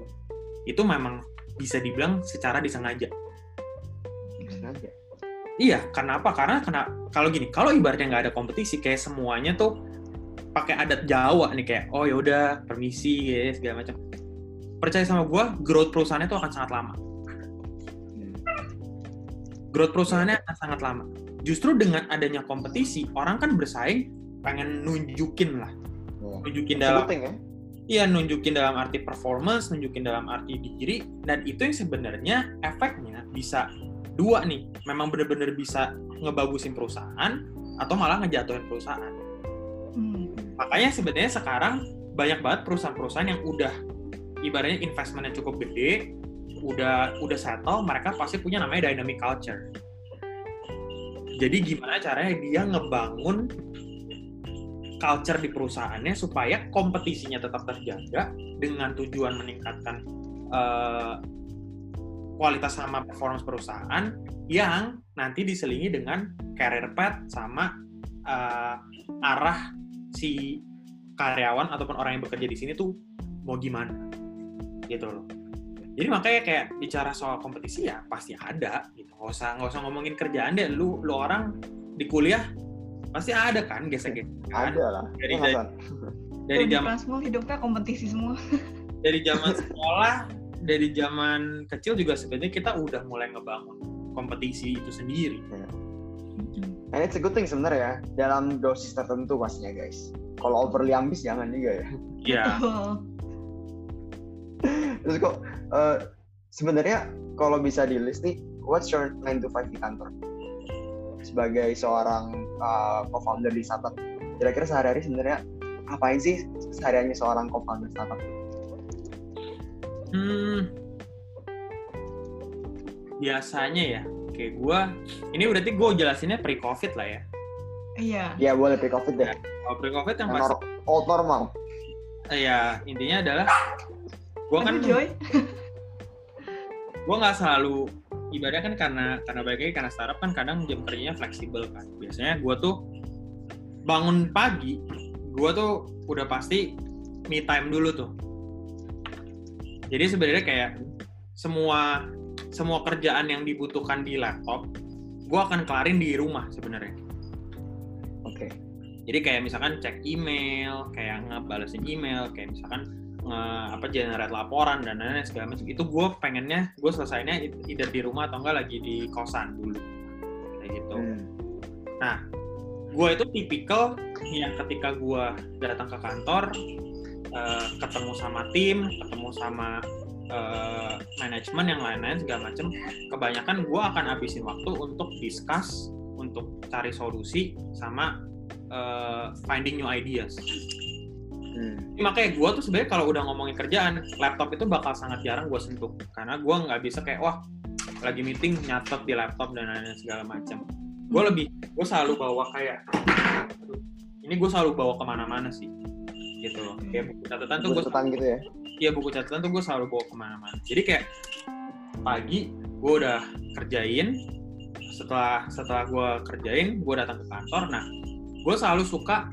itu memang bisa dibilang secara disengaja Sengaja. Iya, kenapa? Karena kena kalau gini, kalau ibaratnya nggak ada kompetisi, kayak semuanya tuh pakai adat Jawa nih kayak, oh ya udah permisi, ya segala macam. Percaya sama gua, growth perusahaannya tuh akan sangat lama. Growth perusahaannya akan sangat lama. Justru dengan adanya kompetisi, orang kan bersaing, pengen nunjukin lah, Iya. nunjukin dalam ya. Iya, nunjukin dalam arti performance, nunjukin dalam arti diri, dan itu yang sebenarnya efeknya bisa dua nih. Memang bener-bener bisa ngebagusin perusahaan, atau malah ngejatuhin perusahaan. Hmm. Makanya sebenarnya sekarang banyak banget perusahaan-perusahaan yang udah ibaratnya investmentnya cukup gede, udah udah settle, mereka pasti punya namanya dynamic culture. Jadi gimana caranya dia ngebangun culture di perusahaannya supaya kompetisinya tetap terjaga dengan tujuan meningkatkan eh, kualitas sama performance perusahaan yang nanti diselingi dengan career path sama uh, arah si karyawan ataupun orang yang bekerja di sini tuh mau gimana? Gitu loh. Jadi makanya kayak bicara soal kompetisi ya pasti ada gitu. Nggak usah nggak usah ngomongin kerjaan deh. Lu lu orang di kuliah pasti ada kan gesek-gesek kan? Ada lah. Dari- Iya dari Di zaman semua hidupnya kompetisi semua. dari zaman sekolah dari zaman kecil juga sebenarnya kita udah mulai ngebangun kompetisi itu sendiri And it's a good thing sebenarnya ya, dalam dosis tertentu pastinya guys. Kalau overly ambis jangan juga ya. ya Betul. Terus kok eh, sebenarnya kalau bisa di list nih, what's your 9 to 5 di kantor? Sebagai seorang eh, co-founder di startup, kira-kira sehari-hari sebenarnya ngapain sih sehariannya seorang co-founder startup? Hmm, biasanya ya, kayak gue, ini berarti gue jelasinnya pre-covid lah ya. Iya. Ya boleh pre-covid deh. Kalau pre-covid yang Yang pasti, old normal. ya intinya adalah gue kan, gue nggak selalu ibaratnya kan karena karena lagi karena startup kan kadang jam kerjanya fleksibel kan. Biasanya gue tuh bangun pagi, gue tuh udah pasti me time dulu tuh. Jadi sebenarnya kayak semua semua kerjaan yang dibutuhkan di laptop, gue akan kelarin di rumah sebenarnya. Oke. Jadi kayak misalkan cek email, kayak ngebalesin email, kayak misalkan nge, apa generate laporan dan lain-lain segala macam. Itu gue pengennya gue selesainya either di rumah atau enggak lagi di kosan dulu. Kayak gitu. Hmm. Gue itu tipikal yang ketika gue datang ke kantor, eh, ketemu sama tim, ketemu sama eh, manajemen yang lain-lain segala macam, kebanyakan gue akan habisin waktu untuk discuss, untuk cari solusi sama eh, finding new ideas. Hmm. Makanya gue tuh sebenarnya kalau udah ngomongin kerjaan, laptop itu bakal sangat jarang gue sentuh karena gue nggak bisa kayak wah lagi meeting nyatet di laptop dan lain-lain segala macam. Gue lebih, gue selalu bawa kayak, ini gue selalu bawa ke mana-mana sih, gitu loh. Kayak buku catatan tuh gue Catatan gitu ya. Iya buku catatan tuh gue selalu bawa ke mana-mana. Jadi kayak pagi gue udah kerjain, setelah setelah gue kerjain, gue datang ke kantor. Nah, gue selalu suka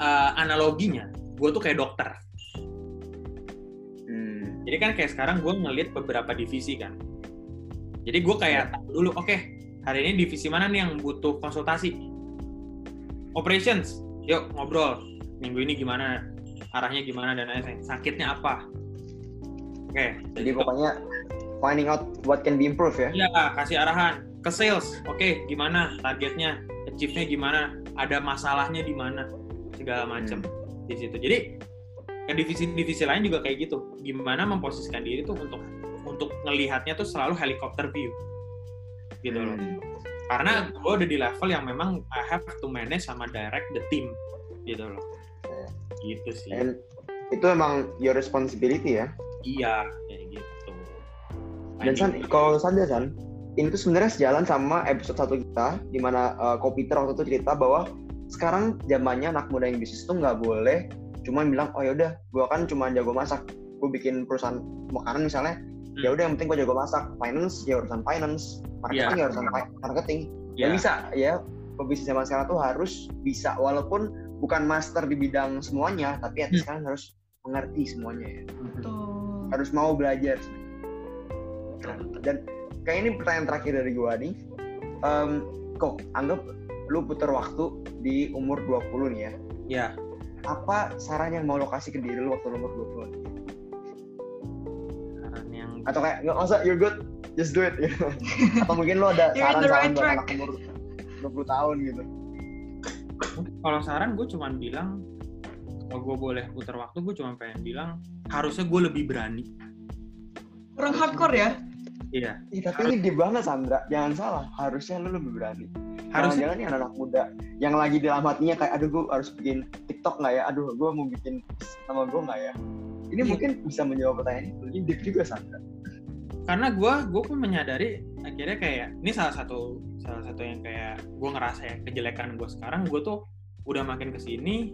uh, analoginya. Gue tuh kayak dokter. Hmm. Jadi kan kayak sekarang gue ngeliat beberapa divisi kan. Jadi gue kayak tahu dulu, oke hari ini divisi mana nih yang butuh konsultasi? Operations, yuk ngobrol. Minggu ini gimana? Arahnya gimana dan lain-lain. Sakitnya apa? Oke. Jadi pokoknya finding out what can be improved ya. Iya, kasih arahan ke sales. Oke, gimana targetnya? Achieve-nya gimana? Ada masalahnya di mana? Segala macam di situ. Jadi ke divisi-divisi lain juga kayak gitu. Gimana memposisikan diri tuh untuk untuk ngelihatnya tuh selalu helikopter view. Gitu loh. Hmm. Karena gue udah di level yang memang I have to manage sama direct the team. Gitu loh. Gitu sih. And itu emang your responsibility ya. Iya, kayak gitu. Dan San, kalau sadar San, ini tuh sebenarnya sejalan sama episode satu kita, di mana uh, waktu itu cerita bahwa sekarang zamannya anak muda yang bisnis tuh nggak boleh cuma bilang oh yaudah gue kan cuma jago masak gue bikin perusahaan makanan misalnya ya udah yang penting gue jago masak finance ya urusan finance marketing ya urusan marketing ya, ya bisa ya pebisnis zaman sekarang tuh harus bisa walaupun bukan master di bidang semuanya tapi at least kan harus mengerti semuanya ya. Betul. harus mau belajar dan kayak ini pertanyaan terakhir dari gua nih. Em, kok anggap lu putar waktu di umur 20 nih ya. Ya. apa saran yang mau lo kasih ke diri lu waktu lu umur 20 Saran yang atau kayak nggak masa you're good. Just do it. Gitu atau mungkin lo ada saran-saran right buat anak umur 20 tahun gitu kalau saran gue cuman bilang kalau gue boleh putar waktu gue cuma pengen bilang harusnya gue lebih berani. Kurang hardcore ya? iya. Ih, tapi ini deep banget Sandra. Jangan salah harusnya lu lebih berani. Harusnya jangan-jangan nih anak-anak muda yang lagi dalam hatinya kayak aduh gue harus bikin TikTok nggak ya? Aduh gue mau bikin nama gue nggak ya? Ini Iya. mungkin bisa menjawab pertanyaan itu ini deep juga Sandra. Karena gue gue pun menyadari akhirnya kayak ini salah satu salah satu yang kayak gue ngerasa ya kejelekan gue sekarang gue tuh udah makin ke sini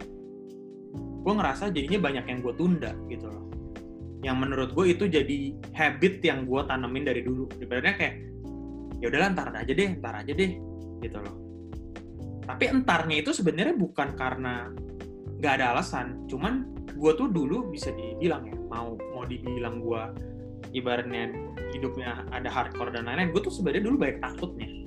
gue ngerasa jadinya banyak yang gue tunda gitu loh. Yang menurut gue itu jadi habit yang gue tanemin dari dulu. Ibaratnya kayak ya udahlah ntar aja deh ntar aja deh gitu loh. Tapi entarnya itu sebenarnya bukan karena nggak ada alasan cuman gue tuh dulu bisa dibilang ya mau mau dibilang gue ibaratnya hidupnya ada hardcore dan lain-lain gue tuh sebenarnya dulu banyak takutnya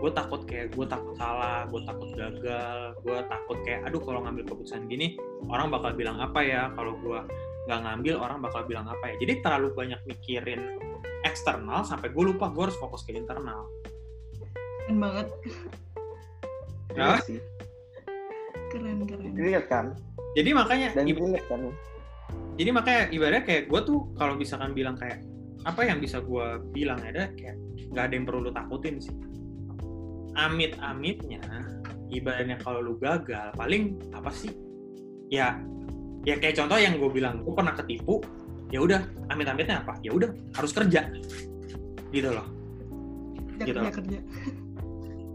gue takut kayak gue takut salah gue takut gagal gue takut kayak aduh kalau ngambil keputusan gini orang bakal bilang apa ya? Kalau gue nggak ngambil orang bakal bilang apa ya? Jadi terlalu banyak mikirin eksternal sampai gue lupa gue harus fokus ke internal. Keren banget. Sih. keren keren. Relate kan? jadi makanya Dan relate kan? jadi makanya ibaratnya kayak gue tuh kalau misalkan bilang kayak apa yang bisa gue bilang ada kayak nggak ada yang perlu lu takutin sih amit-amitnya ibaratnya kalau lu gagal paling apa sih? Ya ya kayak contoh yang gue bilang gue pernah ketipu ya udah amit-amitnya apa? Ya udah harus kerja. Gitu loh. Kerja gitu. kerja kerja.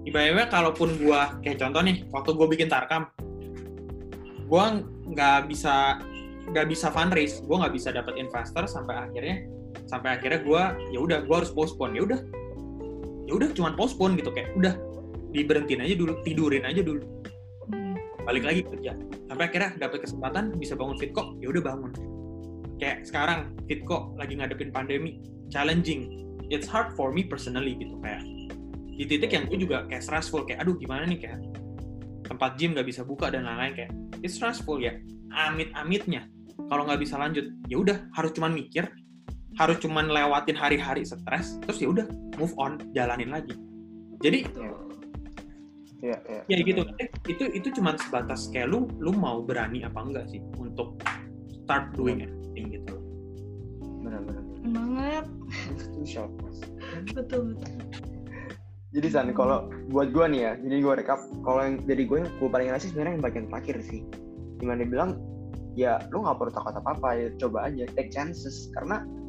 Ibaratnya kalaupun gue kayak contoh nih waktu gue bikin tarkam gue nggak bisa nggak bisa fundraise gue nggak bisa dapat investor sampai akhirnya sampai akhirnya gue ya udah gue harus postpone ya udah ya udah cuman postpone gitu kayak udah diberhentiin aja dulu tidurin aja dulu. Hmm. balik lagi kerja. Sampai akhirnya dapat kesempatan bisa bangun Fitco ya udah bangun. Kayak sekarang Fitco lagi ngadepin pandemi challenging. It's hard for me personally gitu kayak. Di titik yang gue juga kayak stressful kayak aduh gimana nih? Kayak tempat gym nggak bisa buka dan lain-lain kayak it's stressful ya amit-amitnya. Kalau nggak bisa lanjut ya udah harus cuman mikir harus cuman lewatin hari-hari stres terus ya udah move on jalanin lagi jadi. Iya, iya. ya gitu Eh, itu itu cuma sebatas kayak lu lu mau berani apa enggak sih untuk start doing anything gitu Benar-benar. banget shock, betul betul Jadi San, kalau buat gue nih ya, jadi gue rekap, kalau yang dari gue yang gue paling ngerasa sebenarnya yang bagian terakhir sih. Di mana dia bilang, ya lu nggak perlu takut apa-apa, ya coba aja, take chances. Karena ya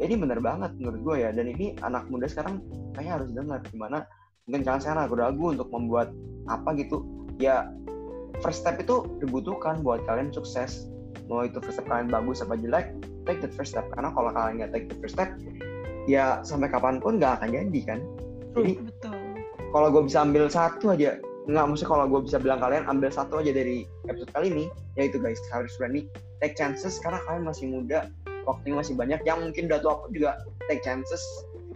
ini bener banget menurut gue ya, dan ini anak muda sekarang kayaknya harus dengar. Di mana mungkin kalian sekarang ragu-ragu untuk membuat apa gitu, ya first step itu dibutuhkan buat kalian sukses. Mau itu first step kalian bagus apa jelek, take the first step. Karena kalau kalian nggak take the first step, ya sampai kapan pun nggak akan jadi kan. Jadi betul kalau gue bisa ambil satu aja nggak maksudnya kalau gue bisa bilang kalian ambil satu aja dari episode kali ini yaitu guys harus berani take chances karena kalian masih muda waktunya masih banyak. Yang mungkin udah tua pun juga take chances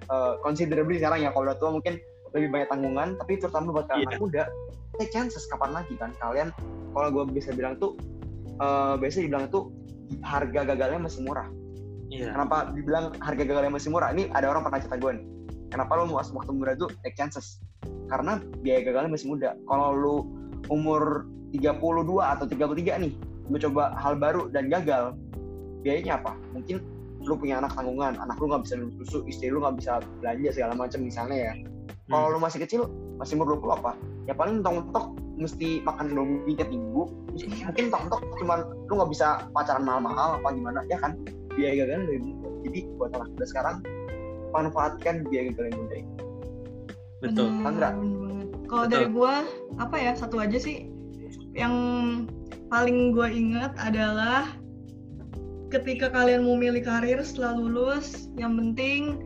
uh, considerably sekarang ya. Kalau udah tua mungkin lebih banyak tanggungan tapi terutama buat kalian Iya. anak muda take chances kapan lagi kan? Kalian kalau gue bisa bilang tuh uh, biasanya dibilang tuh harga gagalnya masih murah. Iya. Kenapa dibilang harga gagalnya masih murah? Ini ada orang pernah cerita gue nih. Kenapa lu mau waktu muda tuh take chances? Karena biaya gagalnya masih muda. Kalau lu umur 32 atau 33 nih mencoba hal baru dan gagal biayanya apa? Mungkin lu punya anak tanggungan anak lu nggak bisa minum susu istri lu nggak bisa belanja segala macam misalnya ya. Kalau lu masih kecil masih umur 20 apa? Ya paling mentok-mentok mesti makan indomie tiap minggu. Mungkin mentok-mentok cuman lu nggak bisa pacaran mahal-mahal apa gimana ya kan? Biaya gagalnya lebih muda. Jadi buat anak muda sekarang manfaatkan biaya gagal yang muda betul. Banget. Kalau dari gua apa ya satu aja sih. Yang paling gua ingat adalah ketika kalian mau milih karir setelah lulus, yang penting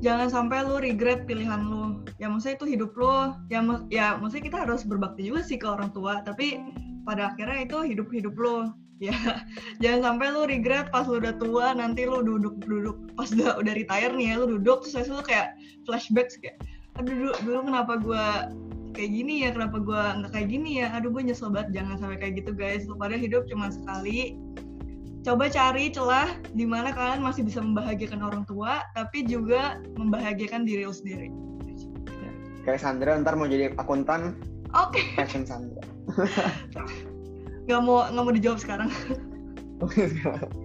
jangan sampai lu regret pilihan lu. Ya maksudnya itu hidup lu. Ya ya maksudnya kita harus berbakti juga sih ke orang tua, tapi pada akhirnya itu hidup-hidup lu. Ya, jangan sampai lu regret pas lu udah tua nanti lu duduk-duduk pas udah udah retire nih ya lu duduk terus lu kayak flashback kayak aduh dulu, dulu kenapa gue kayak gini ya kenapa gue nggak kayak gini ya aduh gue nyesel banget jangan sampai kayak gitu guys lu pada hidup cuma sekali coba cari celah di mana kalian masih bisa membahagiakan orang tua tapi juga membahagiakan diri lu sendiri. Kayak Sandra ntar mau jadi akuntan. Oke. Passion Sandra. Nggak mau nggak mau dijawab sekarang.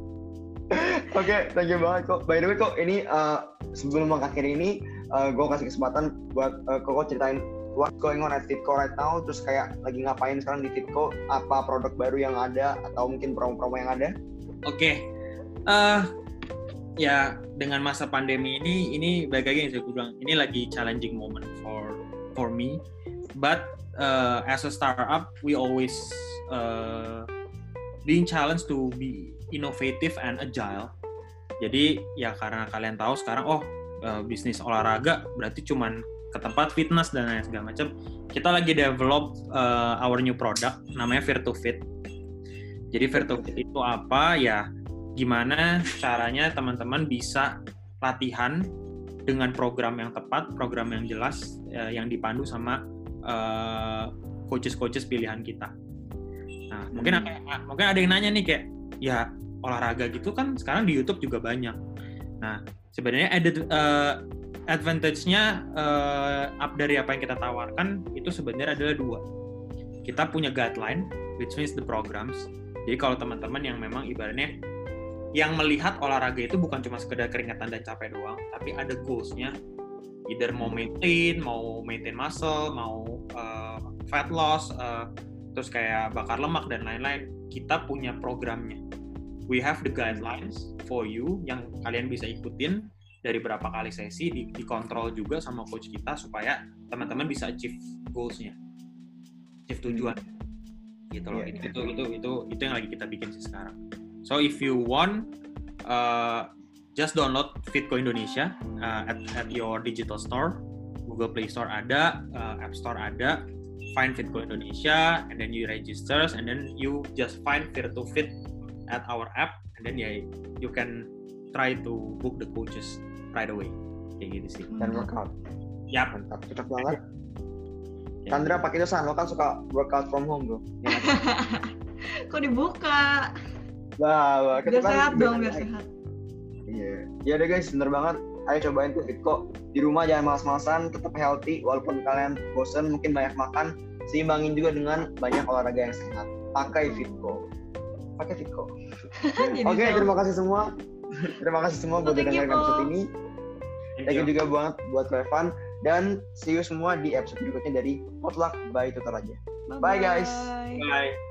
Oke, thank you banget kok. By the way kok, ini uh, sebelum mengakhiri ini, uh, gue kasih kesempatan buat uh, Koko ceritain what's going on at Fitco right now, terus kayak lagi ngapain sekarang di Fitco, apa produk baru yang ada, atau mungkin promo-promo yang ada. Oke, eh ya dengan masa pandemi ini, ini lagi yang saya bilang, ini lagi challenging moment for for me. But uh, as a startup, we always uh, being challenged to be innovative and agile. Jadi ya karena kalian tahu sekarang, oh uh, bisnis olahraga berarti cuman ke tempat fitness dan lain segala macam. Kita lagi develop uh, our new product namanya Virtufit. Jadi Virtufit itu apa ya? Gimana caranya teman-teman bisa latihan dengan program yang tepat, program yang jelas, uh, yang dipandu sama uh, coaches-coaches pilihan kita. Nah, mungkin hmm. mungkin ada yang nanya nih kayak, ya olahraga gitu kan sekarang di YouTube juga banyak. Nah, sebenarnya added uh, advantage-nya uh, up dari apa yang kita tawarkan itu sebenarnya adalah dua. Kita punya guideline, which means the programs. Jadi kalau teman-teman yang memang ibaratnya yang melihat olahraga itu bukan cuma sekedar keringatan dan capek doang, tapi ada goals-nya. Either mau maintain, mau maintain muscle, mau uh, fat loss, uh, terus kayak bakar lemak dan lain-lain. Kita punya programnya. We have the guidelines for you yang kalian bisa ikutin dari berapa kali sesi di, dikontrol juga sama coach kita supaya teman-teman bisa achieve goalsnya achieve tujuan gitu loh. Yeah, itu, yeah. itu itu itu yang lagi kita bikin sih sekarang. So if you want uh, just download Fitco Indonesia uh, at, at your digital store. Google Play Store ada uh, App Store ada. Find Fitco Indonesia and then you register and then you just find Fit at our app and then yeah you can try to book the coaches right away. Kayak gitu sih. Dan workout. Ya mantap. Cocok banget. ya. Chandra pakai itu lo kan suka workout from home bro. Ya, kok dibuka? Wah, wah biar kan sehat dong biar sehat. Iya. Yeah. ya deh guys bener banget. Ayo cobain tuh kok di rumah jangan malas-malasan tetap healthy walaupun kalian bosen mungkin banyak makan. Seimbangin juga dengan banyak olahraga yang sehat. Pakai Fitco. Pakai Fitco. Oke okay, terima kasih semua. Terima kasih semua buat dengerin episode ini. Thank you juga banget buat Revan dan see you semua di episode berikutnya dari Potluck by Tutor aja. Bye, Bye guys. Bye.